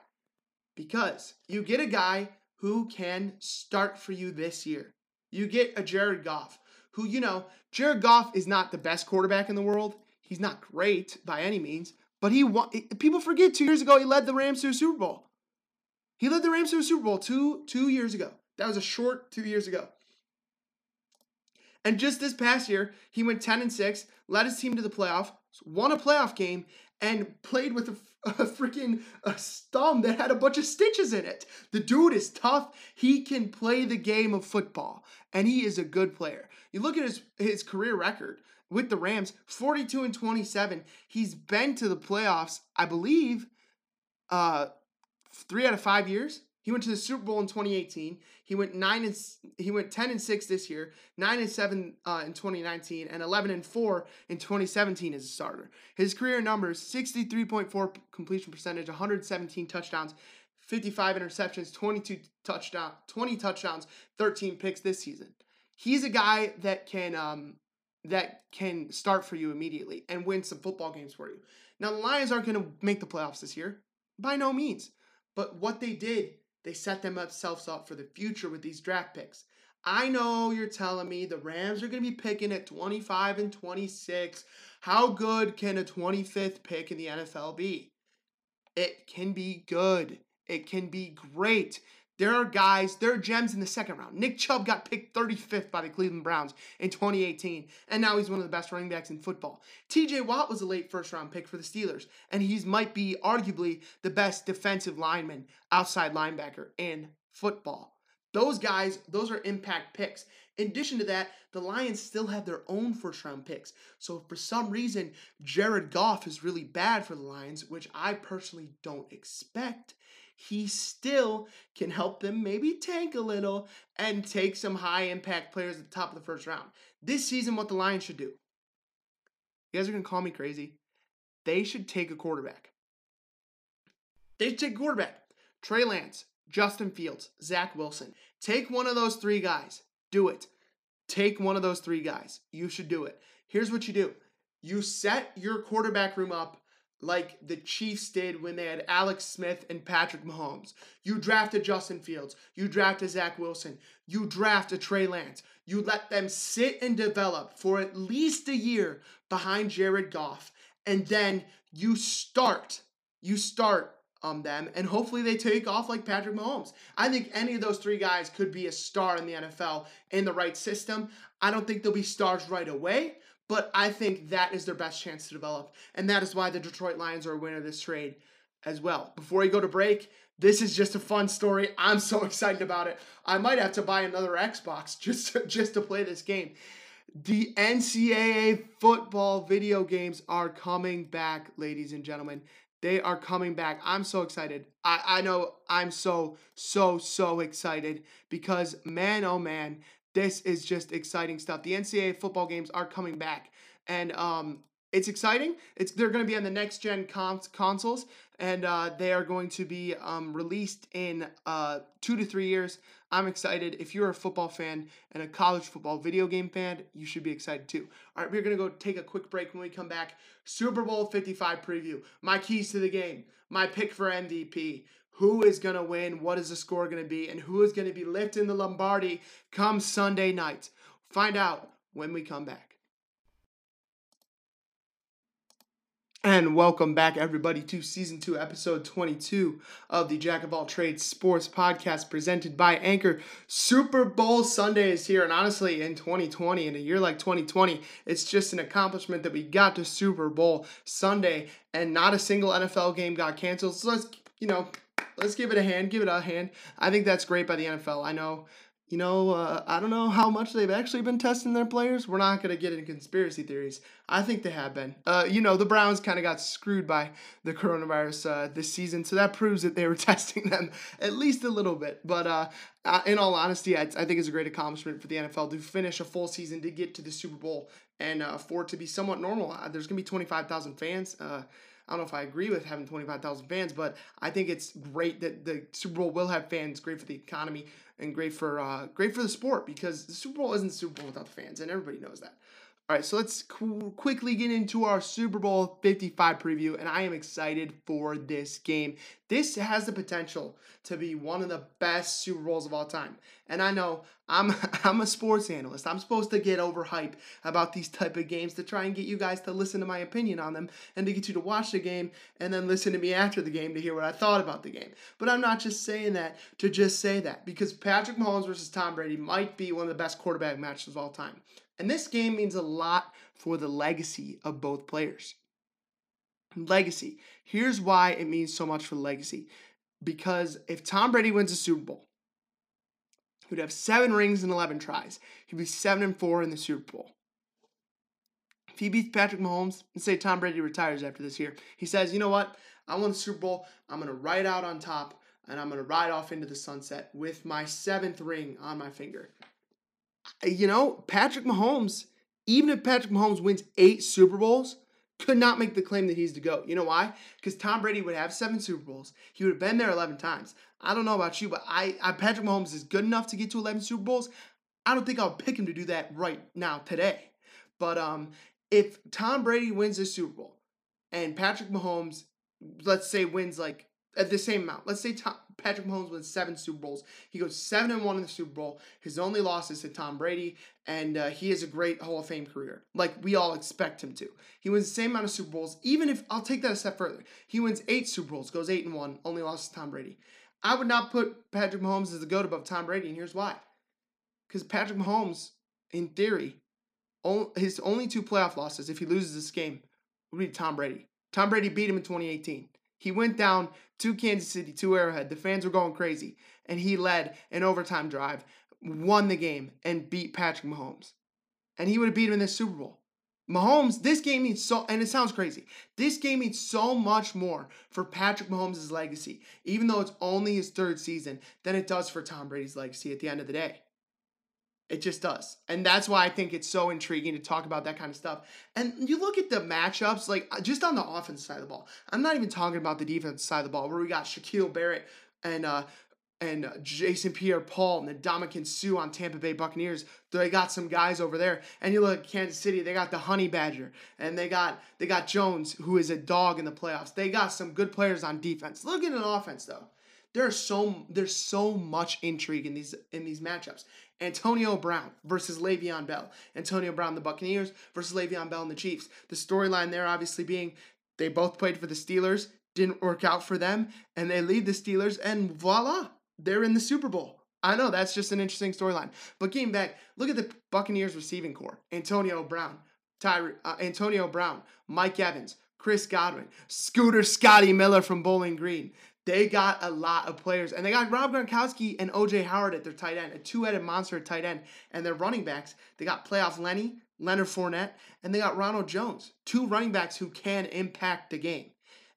Because you get a guy who can start for you this year. You get a Jared Goff, who, you know, Jared Goff is not the best quarterback in the world. He's not great by any means, but he won. People forget two years ago he led the Rams to a Super Bowl. He led the Rams to a Super Bowl two two years ago. That was a short two years ago. And just this past year, he went 10 and 6, led his team to the playoff, won a playoff game, and played with a, a freaking a thumb that had a bunch of stitches in it. The dude is tough. He can play the game of football, and he is a good player. You look at his, his career record with the Rams 42 and 27. He's been to the playoffs, I believe, uh, three out of five years. He went to the Super Bowl in 2018. He went nine and he went 10 and six this year, nine and seven uh, in 2019, and 11 and four in 2017 as a starter. His career numbers: 63.4 completion percentage, 117 touchdowns, 55 interceptions, 22 touchdown, 20 touchdowns, 13 picks this season. He's a guy that can um, that can start for you immediately and win some football games for you. Now the Lions aren't going to make the playoffs this year, by no means. But what they did they set themselves up for the future with these draft picks. I know you're telling me the Rams are going to be picking at 25 and 26. How good can a 25th pick in the NFL be? It can be good. It can be great. There are guys, there are gems in the second round. Nick Chubb got picked 35th by the Cleveland Browns in 2018, and now he's one of the best running backs in football. TJ Watt was a late first round pick for the Steelers, and he might be arguably the best defensive lineman, outside linebacker in football. Those guys, those are impact picks. In addition to that, the Lions still have their own first round picks. So for some reason Jared Goff is really bad for the Lions, which I personally don't expect, he still can help them maybe tank a little and take some high impact players at the top of the first round. This season, what the Lions should do. You guys are going to call me crazy. They should take a quarterback. They should take a quarterback. Trey Lance, Justin Fields, Zach Wilson. Take one of those three guys. Do it. Take one of those three guys. You should do it. Here's what you do you set your quarterback room up like the Chiefs did when they had Alex Smith and Patrick Mahomes. You drafted Justin Fields. You drafted Zach Wilson. You drafted Trey Lance. You let them sit and develop for at least a year behind Jared Goff. And then you start, you start um, them, and hopefully they take off like Patrick Mahomes. I think any of those three guys could be a star in the NFL in the right system. I don't think they'll be stars right away, but I think that is their best chance to develop. And that is why the Detroit Lions are a winner this trade as well. Before we go to break, this is just a fun story. I'm so excited about it. I might have to buy another Xbox just to, just to play this game. The NCAA football video games are coming back, ladies and gentlemen. They are coming back. I'm so excited. I, I know I'm so, so, so excited because, man, oh man, this is just exciting stuff. The NCAA football games are coming back, and um, it's exciting. It's they're going to be on the next gen cons- consoles, and uh, they are going to be um, released in uh, two to three years. I'm excited. If you're a football fan and a college football video game fan, you should be excited too. All right, we're going to go take a quick break. When we come back, Super Bowl 55 preview, my keys to the game, my pick for MVP, who is going to win, what is the score going to be, and who is going to be lifting the Lombardi come Sunday night. Find out when we come back. And welcome back, everybody, to season two, episode 22 of the Jack of All Trades Sports Podcast presented by Anchor. Super Bowl Sunday is here, and honestly, in 2020, in a year like 2020, it's just an accomplishment that we got to Super Bowl Sunday and not a single NFL game got canceled. So let's, you know, let's give it a hand, give it a hand. I think that's great by the NFL. I know you know, uh, I don't know how much they've actually been testing their players. We're not going to get into conspiracy theories. I think they have been. Uh, you know, the Browns kind of got screwed by the coronavirus uh, this season, so that proves that they were testing them at least a little bit. But uh, uh, in all honesty, I, I, think it's a great accomplishment for the NFL to finish a full season to get to the Super Bowl and uh, for it to be somewhat normal. There's going to be 25,000 fans. I don't know if I agree with having 25,000 fans, but I think it's great that the Super Bowl will have fans. Great for the economy and great for uh, great for the sport because the Super Bowl isn't Super Bowl without the fans, and everybody knows that. All right, so let's qu- quickly get into our Super Bowl 55 preview, and I am excited for this game. This has the potential to be one of the best Super Bowls of all time. And I know I'm I'm a sports analyst. I'm supposed to get overhyped about these type of games to try and get you guys to listen to my opinion on them and to get you to watch the game and then listen to me after the game to hear what I thought about the game. But I'm not just saying that to just say that because Patrick Mahomes versus Tom Brady might be one of the best quarterback matches of all time. And this game means a lot for the legacy of both players. Legacy. Here's why it means so much for legacy. Because if Tom Brady wins a Super Bowl, he would have seven rings and 11 tries. He'd be 7 and 4 in the Super Bowl. If he beats Patrick Mahomes and say Tom Brady retires after this year, he says, you know what? I won the Super Bowl. I'm going to ride out on top and I'm going to ride off into the sunset with my seventh ring on my finger you know, Patrick Mahomes, even if Patrick Mahomes wins eight Super Bowls, could not make the claim that he's the GOAT. You know why? Because Tom Brady would have seven Super Bowls. He would have been there 11 times. I don't know about you, but I, I Patrick Mahomes is good enough to get to 11 Super Bowls. I don't think I'll pick him to do that right now today. But um, if Tom Brady wins a Super Bowl and Patrick Mahomes, let's say, wins like at the same amount, let's say Tom, Patrick Mahomes wins seven Super Bowls. He goes seven and one in the Super Bowl. His only loss is to Tom Brady, and uh, he has a great Hall of Fame career, like we all expect him to. He wins the same amount of Super Bowls. Even if I'll take that a step further, he wins eight Super Bowls, goes eight and one, only loss to Tom Brady. I would not put Patrick Mahomes as the goat above Tom Brady, and here's why. Because Patrick Mahomes, in theory, his only two playoff losses, if he loses this game, would be Tom Brady. Tom Brady beat him in 2018. He went down to Kansas City, to Arrowhead. The fans were going crazy. And he led an overtime drive, won the game, and beat Patrick Mahomes. And he would have beat him in this Super Bowl. Mahomes, this game means so, and it sounds crazy. This game means so much more for Patrick Mahomes' legacy, even though it's only his third season, than it does for Tom Brady's legacy at the end of the day. It just does. And that's why I think it's so intriguing to talk about that kind of stuff. And you look at the matchups, like uh, just on the offense side of the ball. I'm not even talking about the defense side of the ball, where we got Shaquille Barrett and uh and uh, Jason Pierre Paul and the Ndamukong Suh on Tampa Bay Buccaneers. They got some guys over there. And you look at Kansas City, they got the Honey Badger. And they got they got Jones, who is a dog in the playoffs. They got some good players on defense. Look at an offense though. There's so there's so much intrigue in these in these matchups. Antonio Brown versus Le'Veon Bell. Antonio Brown, the Buccaneers, versus Le'Veon Bell and the Chiefs. The storyline there obviously being they both played for the Steelers, didn't work out for them, and they lead the Steelers, and voila, they're in the Super Bowl. I know that's just an interesting storyline. But getting back, look at the Buccaneers receiving corps: Antonio Brown, Tyre, uh, Antonio Brown, Mike Evans, Chris Godwin, Scooter Scotty Miller from Bowling Green. They got a lot of players, and they got Rob Gronkowski and OJ Howard at their tight end, a two-headed monster at tight end, and their running backs. They got playoff Lenny, Leonard Fournette, and they got Ronald Jones, two running backs who can impact the game.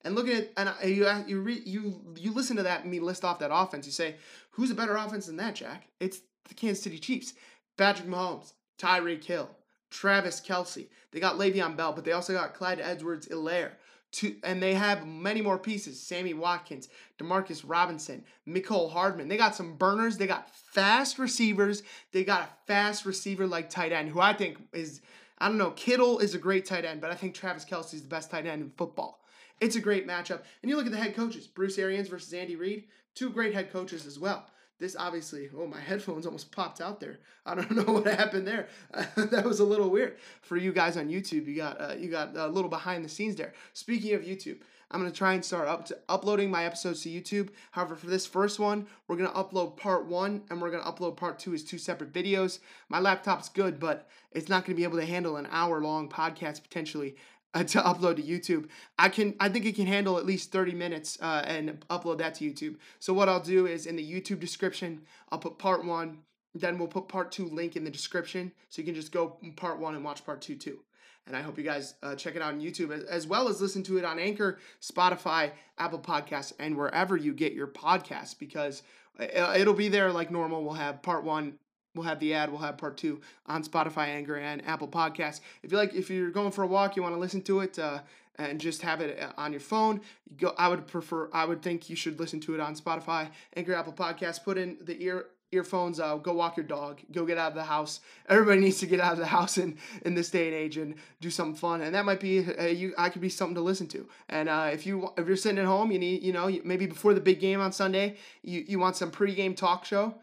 And looking at and you you you you listen to that me list off that offense. You say, who's a better offense than that, Jack? It's the Kansas City Chiefs. Patrick Mahomes, Tyreek Hill, Travis Kelce. They got Le'Veon Bell, but they also got Clyde Edwards-Helaire to, and they have many more pieces. Sammy Watkins, Demarcus Robinson, Mecole Hardman. They got some burners. They got fast receivers. They got a fast receiver like tight end, who I think is, I don't know, Kittle is a great tight end, but I think Travis Kelce is the best tight end in football. It's a great matchup. And you look at the head coaches, Bruce Arians versus Andy Reid, two great head coaches as well. This obviously, oh, my headphones almost popped out there. I don't know what happened there. that was a little weird for you guys on YouTube. You got uh, you got a little behind the scenes there. Speaking of YouTube, I'm gonna try and start up to uploading my episodes to YouTube. However, for this first one, we're gonna upload part one and we're gonna upload part two as two separate videos. My laptop's good, but it's not gonna be able to handle an hour long podcast potentially to upload to YouTube. I can I think it can handle at least 30 minutes uh, and upload that to YouTube. So what I'll do is in the YouTube description, I'll put part 1, then we'll put part 2 link in the description so you can just go part 1 and watch part 2 too. And I hope you guys uh, check it out on YouTube as, as well as listen to it on Anchor, Spotify, Apple Podcasts, and wherever you get your podcasts because uh, it'll be there like normal. We'll have part one We'll have the ad. We'll have part two on Spotify, Anchor, and Apple Podcasts. If you like, if you're going for a walk, you want to listen to it uh, and just have it uh, on your phone. Go. I would prefer. I would think you should listen to it on Spotify, Anchor, Apple Podcasts. Put in the ear earphones. Uh, go walk your dog. Go get out of the house. Everybody needs to get out of the house in in this day and age and do something fun. And that might be uh, you. I could be something to listen to. And uh, if you if you're sitting at home, you need you know maybe before the big game on Sunday, you you want some pregame talk show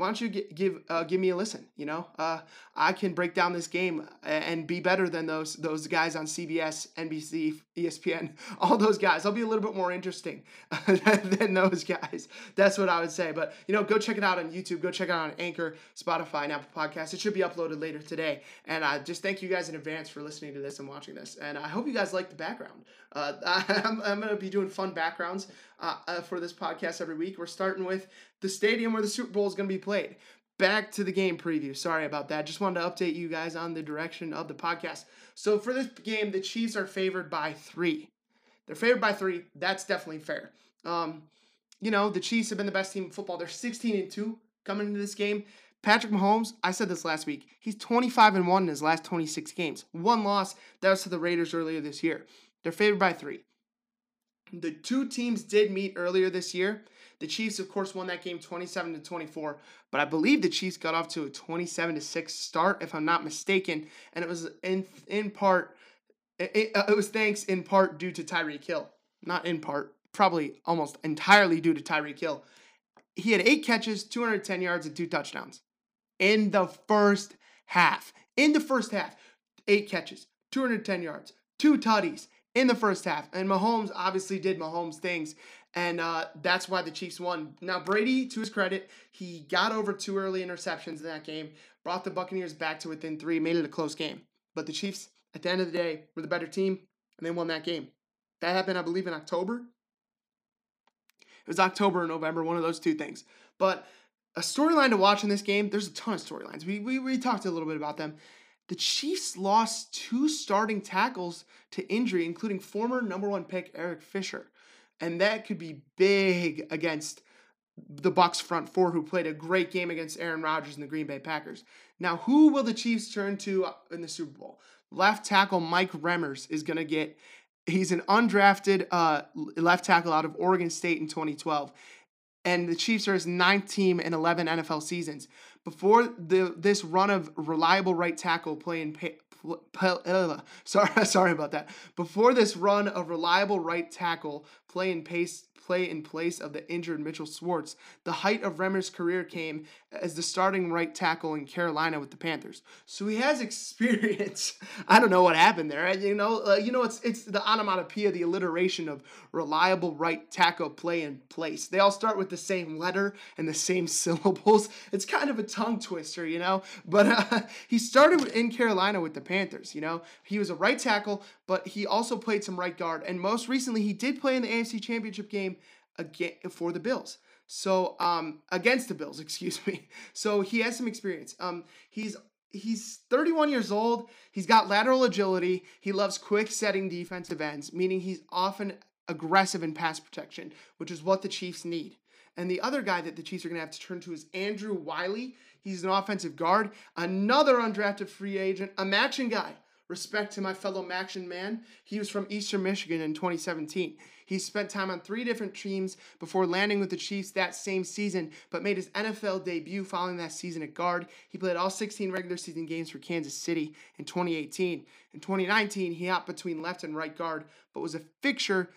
why don't you get, give uh, give me a listen? You know, uh, I can break down this game and be better than those those guys on CBS, NBC, ESPN, all those guys. I'll be a little bit more interesting than those guys. That's what I would say. But you know, go check it out on YouTube. Go check it out on Anchor, Spotify, and Apple Podcasts. It should be uploaded later today. And I just thank you guys in advance for listening to this and watching this. And I hope you guys like the background. Uh, I'm, I'm going to be doing fun backgrounds uh, uh, for this podcast every week. We're starting with the stadium where the Super Bowl is going to be played. Back to the game preview. Sorry about that. Just wanted to update you guys on the direction of the podcast. So for this game, the Chiefs are favored by three. They're favored by three. That's definitely fair. Um, you know, the Chiefs have been the best team in football. They're 16 and 2 coming into this game. Patrick Mahomes, I said this last week. He's 25 and 1 in his last 26 games. One loss, that was to the Raiders earlier this year. They're favored by 3. The two teams did meet earlier this year. The Chiefs, of course, won that game 27 to 24, but I believe the Chiefs got off to a 27 to 6 start, if I'm not mistaken, and it was in in part it, uh, it was thanks in part due to Tyreek Hill, not in part, probably almost entirely due to Tyreek Hill. He had eight catches, 210 yards, and two touchdowns in the first half. In the first half, eight catches, 210 yards, two tutties in the first half. And Mahomes obviously did Mahomes things. And uh, that's why the Chiefs won. Now, Brady, to his credit, he got over two early interceptions in that game, brought the Buccaneers back to within three, made it a close game. But the Chiefs, at the end of the day, were the better team, and they won that game. That happened, I believe, in October. It was October or November, one of those two things. But a storyline to watch in this game, there's a ton of storylines. We, we, we talked a little bit about them. The Chiefs lost two starting tackles to injury, including former number one pick Eric Fisher. And that could be big against the Bucks front four, who played a great game against Aaron Rodgers and the Green Bay Packers. Now, who will the Chiefs turn to in the Super Bowl? Left tackle Mike Remmers is going to get. He's an undrafted uh, left tackle out of Oregon State in 2012 and the Chiefs are his ninth team in 11 NFL seasons. Before the this run of reliable right tackle playing sorry sorry about that. Before this run of reliable right tackle play and pace play in place of the injured Mitchell Schwartz. The height of Remmers' career came as the starting right tackle in Carolina with the Panthers. So he has experience. I don't know what happened there. You know, uh, you know, it's it's the onomatopoeia, the alliteration of reliable right tackle play in place. They all start with the same letter and the same syllables. It's kind of a tongue twister, you know. But uh, he started in Carolina with the Panthers. You know, he was a right tackle, but he also played some right guard, and most recently he did play in the AFC Championship game for the Bills. So um against the Bills, excuse me. So he has some experience. Um he's he's 31 years old. He's got lateral agility. He loves quick setting defensive ends, meaning he's often aggressive in pass protection, which is what the Chiefs need. And the other guy that the Chiefs are going to have to turn to is Andrew Wylie. He's an offensive guard, another undrafted free agent, a Maction guy Respect to my fellow Maction man. He was from Eastern Michigan in 2017. He spent time on three different teams before landing with the Chiefs that same season, but made his NFL debut following that season at guard. He played all 16 regular season games for Kansas City in 2018. In 2019, he hopped between left and right guard, but was a fixture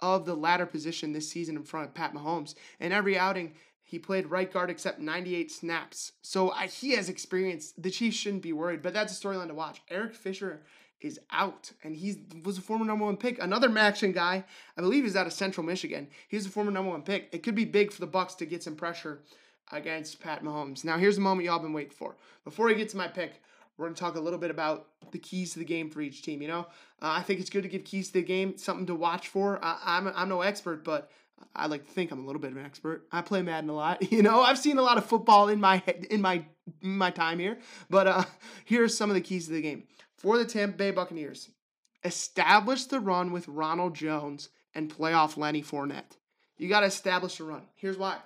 of the latter position this season in front of Pat Mahomes. In every outing, He played right guard except 98 snaps. So uh, he has experience. The Chiefs shouldn't be worried, but that's a storyline to watch. Eric Fisher is out, and he was a former number one pick. Another action guy, I believe he's out of Central Michigan. He's a former number one pick. It could be big for the Bucks to get some pressure against Pat Mahomes. Now, here's the moment y'all been waiting for. Before I get to my pick, we're going to talk a little bit about the keys to the game for each team. You know, uh, I think it's good to give keys to the game, something to watch for. I, I'm, I'm no expert, but I like to think I'm a little bit of an expert. I play Madden a lot. You know, I've seen a lot of football in my in my in my time here. But uh, here are some of the keys to the game for the Tampa Bay Buccaneers. Establish the run with Ronald Jones and play off Lenny Fournette. You got to establish a run. Here's why.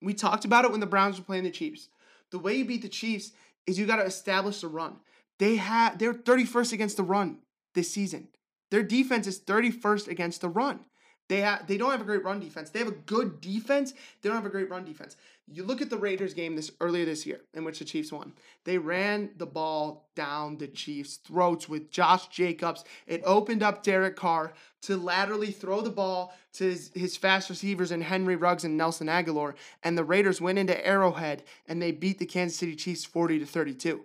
We talked about it when the Browns were playing the Chiefs. The way you beat the Chiefs is you got to establish the run. They had they're 31st against the run this season. Their defense is 31st against the run. They have they don't have a great run defense. They have a good defense. They don't have a great run defense. You look at the Raiders game this earlier this year in which the Chiefs won. They ran the ball down the Chiefs' throats with Josh Jacobs. It opened up Derek Carr to laterally throw the ball to his, his fast receivers and Henry Ruggs and Nelson Agholor. And the Raiders went into Arrowhead and they beat the Kansas City Chiefs 40 to 32.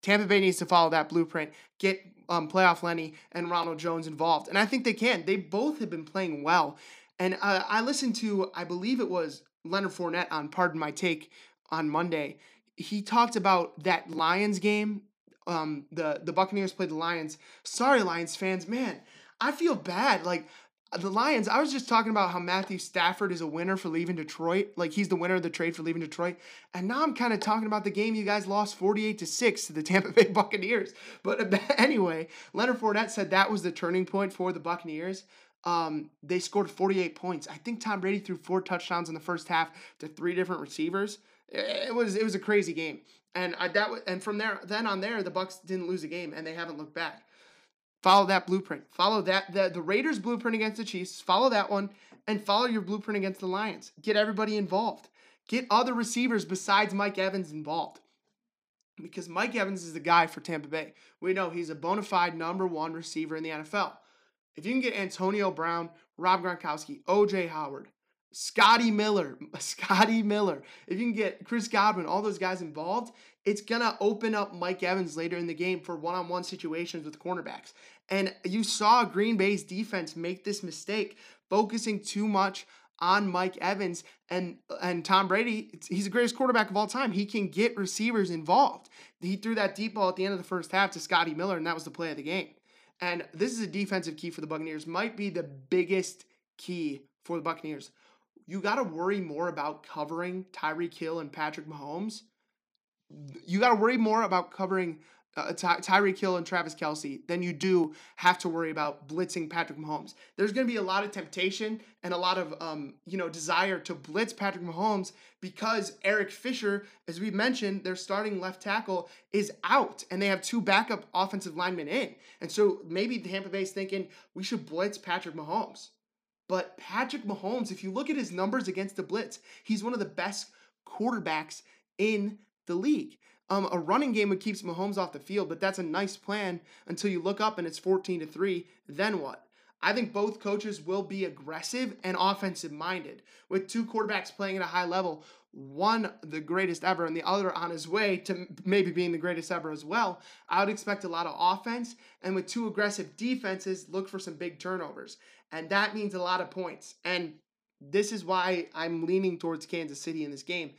Tampa Bay needs to follow that blueprint, get um, playoff Lenny and Ronald Jones involved. And I think they can. They both have been playing well. And uh, I listened to, I believe it was Leonard Fournette on Pardon My Take on Monday. He talked about that Lions game. Um, the the Buccaneers played the Lions. Sorry, Lions fans, man, I feel bad. Like the Lions, I was just talking about how Matthew Stafford is a winner for leaving Detroit. Like he's the winner of the trade for leaving Detroit. And now I'm kind of talking about the game you guys lost 48 to 6 to the Tampa Bay Buccaneers. But anyway, Leonard Fournette said that was the turning point for the Buccaneers. Um, they scored 48 points. I think Tom Brady threw four touchdowns in the first half to three different receivers. It was it was a crazy game. And I, that was, and from there then on there the Bucks didn't lose a game and they haven't looked back. Follow that blueprint. Follow that the, the Raiders blueprint against the Chiefs. Follow that one and follow your blueprint against the Lions. Get everybody involved. Get other receivers besides Mike Evans involved. Because Mike Evans is the guy for Tampa Bay. We know he's a bona fide number one receiver in the NFL. If you can get Antonio Brown, Rob Gronkowski, OJ Howard, Scotty Miller, Scotty Miller, if you can get Chris Godwin, all those guys involved, it's going to open up Mike Evans later in the game for one on one situations with cornerbacks. And you saw Green Bay's defense make this mistake, focusing too much on Mike Evans and and Tom Brady. He's the greatest quarterback of all time. He can get receivers involved. He threw that deep ball at the end of the first half to Scotty Miller, and that was the play of the game. And this is a defensive key for the Buccaneers. Might be the biggest key for the Buccaneers. You got to worry more about covering Tyreek Hill and Patrick Mahomes you got to worry more about covering uh, Ty- Tyreek Hill and Travis Kelce than you do have to worry about blitzing Patrick Mahomes. There's going to be a lot of temptation and a lot of um, you know desire to blitz Patrick Mahomes because Eric Fisher, as we mentioned, their starting left tackle is out, and they have two backup offensive linemen in, and so maybe the Tampa Bay's thinking we should blitz Patrick Mahomes. But Patrick Mahomes, if you look at his numbers against the blitz, he's one of the best quarterbacks in the league. Um, a running game that keeps Mahomes off the field, but that's a nice plan until you look up and it's 14 to 3. Then what? I think both coaches will be aggressive and offensive minded. With two quarterbacks playing at a high level, one the greatest ever and the other on his way to maybe being the greatest ever as well, I would expect a lot of offense. And with two aggressive defenses, look for some big turnovers. And that means a lot of points. And this is why I'm leaning towards Kansas City in this game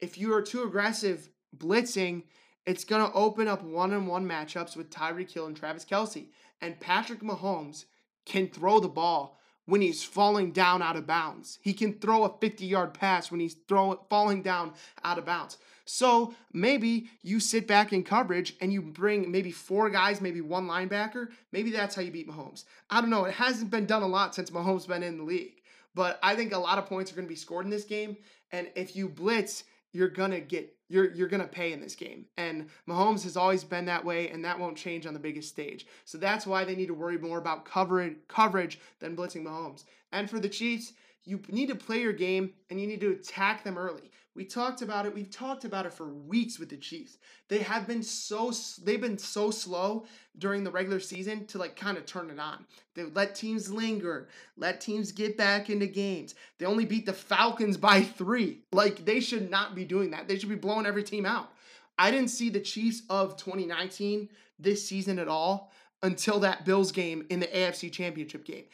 if you are too aggressive blitzing, it's going to open up one on one matchups with Tyreek Hill and Travis Kelce. And Patrick Mahomes can throw the ball when he's falling down out of bounds. He can throw a 50 yard pass when he's throw, falling down out of bounds. So maybe you sit back in coverage and you bring maybe four guys, maybe one linebacker. Maybe that's how you beat Mahomes. I don't know. It hasn't been done a lot since Mahomes been in the league. But I think a lot of points are going to be scored in this game. And if you blitz, you're gonna get you're you're gonna pay in this game. And Mahomes has always been that way, and that won't change on the biggest stage. So that's why they need to worry more about coverage coverage than blitzing Mahomes. And for the Chiefs, you need to play your game and you need to attack them early. We talked about it. We've talked about it for weeks with the Chiefs. They have been so they've been so slow during the regular season to like kind of turn it on. They let teams linger, let teams get back into games. They only beat the Falcons by 3. Like they should not be doing that. They should be blowing every team out. I didn't see the Chiefs of 2019 this season at all until that Bills game in the AFC Championship game.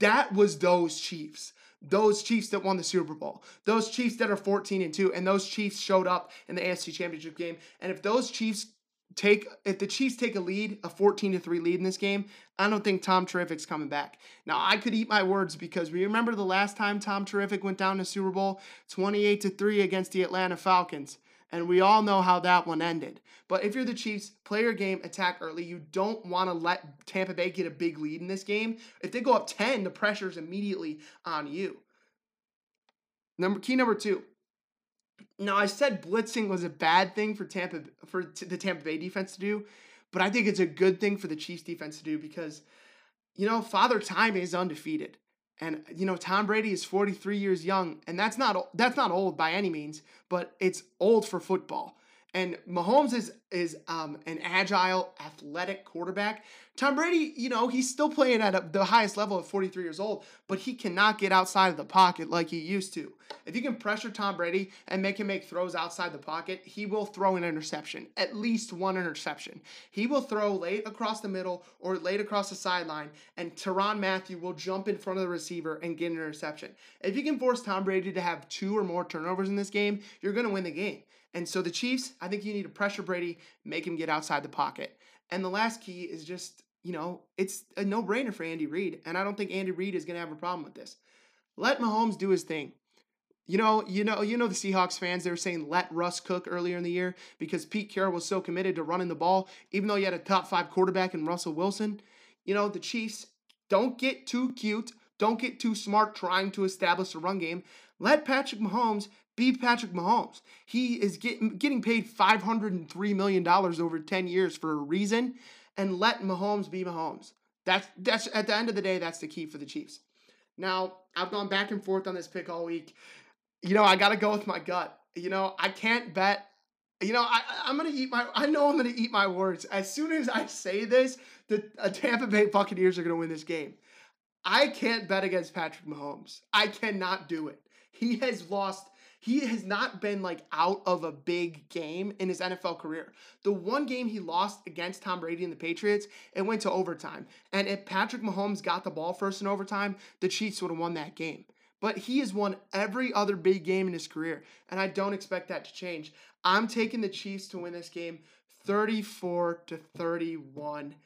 That was those Chiefs those Chiefs that won the Super Bowl, those Chiefs that are 14 and 2, and those Chiefs showed up in the AFC Championship game. And if those Chiefs take if the Chiefs take a lead, a 14 to 3 lead in this game, I don't think Tom Terrific's coming back. Now, I could eat my words because we remember the last time Tom Terrific went down to Super Bowl 28 to 3 against the Atlanta Falcons. And we all know how that one ended. But if you're the Chiefs, play your game, attack early. You don't want to let Tampa Bay get a big lead in this game. If they go up 10, the pressure is immediately on you. Number key number two. Now I said blitzing was a bad thing for Tampa for the Tampa Bay defense to do, but I think it's a good thing for the Chiefs defense to do because you know, Father Time is undefeated. And you know, Tom Brady is 43 years young, and that's not that's not old by any means, but it's old for football. And Mahomes is is um, an agile, athletic quarterback. Tom Brady, you know, he's still playing at a, the highest level at 43 years old, but he cannot get outside of the pocket like he used to. If you can pressure Tom Brady and make him make throws outside the pocket, he will throw an interception, at least one interception. He will throw late across the middle or late across the sideline, and Tyrann Mathieu will jump in front of the receiver and get an interception. If you can force Tom Brady to have two or more turnovers in this game, you're going to win the game. And so the Chiefs, I think you need to pressure Brady, make him get outside the pocket. And the last key is just, you know, it's a no brainer for Andy Reid. And I don't think Andy Reid is going to have a problem with this. Let Mahomes do his thing. You know, you know, you know the Seahawks fans, they were saying let Russ cook earlier in the year because Pete Carroll was so committed to running the ball, even though he had a top five quarterback in Russell Wilson. You know, the Chiefs don't get too cute, don't get too smart trying to establish a run game. Let Patrick Mahomes be Patrick Mahomes. He is getting getting paid $503 million over 10 years for a reason. And let Mahomes be Mahomes. That's that's at the end of the day, that's the key for the Chiefs. Now, I've gone back and forth on this pick all week. You know, I gotta go with my gut. You know, I can't bet. You know, I, I'm gonna eat my. I know I'm gonna eat my words. As soon as I say this, the uh, Tampa Bay Buccaneers are gonna win this game. I can't bet against Patrick Mahomes. I cannot do it. He has lost he has not been like out of a big game in his NFL career. The one game he lost against Tom Brady and the Patriots, it went to overtime. And if Patrick Mahomes got the ball first in overtime, the Chiefs would have won that game. But he has won every other big game in his career, and I don't expect that to change. I'm taking the Chiefs to win this game 34 to 31.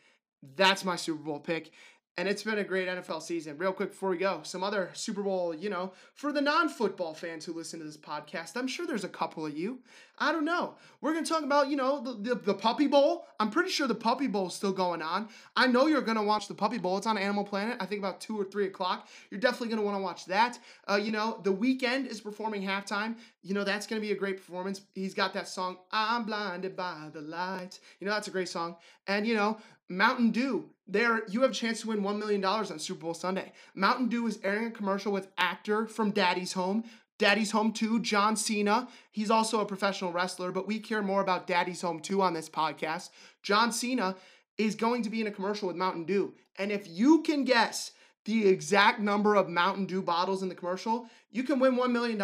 That's my Super Bowl pick. And it's been a great NFL season. Real quick before we go, some other Super Bowl, you know, for the non football fans who listen to this podcast, I'm sure there's a couple of you. I don't know. We're going to talk about, you know, the, the, the, Puppy Bowl. I'm pretty sure the Puppy Bowl is still going on. I know you're going to watch the Puppy Bowl. It's on Animal Planet, I think about 2 or 3 o'clock. You're definitely going to want to watch that. Uh, you know, The Weeknd is performing halftime. You know, that's going to be a great performance. He's got that song, I'm Blinded by the Lights. You know, that's a great song. And, you know, Mountain Dew. There, you have a chance to win $1 million on Super Bowl Sunday. Mountain Dew is airing a commercial with actor from Daddy's Home. Daddy's Home 2, John Cena. He's also a professional wrestler, but we care more about Daddy's Home 2 on this podcast. John Cena is going to be in a commercial with Mountain Dew. And if you can guess the exact number of Mountain Dew bottles in the commercial, you can win $1 million.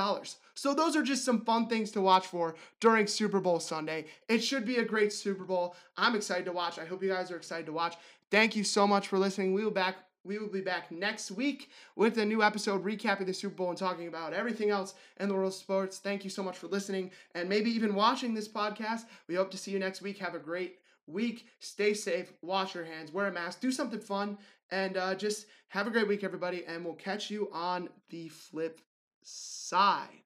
So those are just some fun things to watch for during Super Bowl Sunday. It should be a great Super Bowl. I'm excited to watch. I hope you guys are excited to watch. Thank you so much for listening. We will back we will be back next week with a new episode recapping the Super Bowl and talking about everything else in the world of sports. Thank you so much for listening and maybe even watching this podcast. We hope to see you next week. Have a great week. Stay safe. Wash your hands. Wear a mask. Do something fun. And uh, just have a great week, everybody. And we'll catch you on the flip side.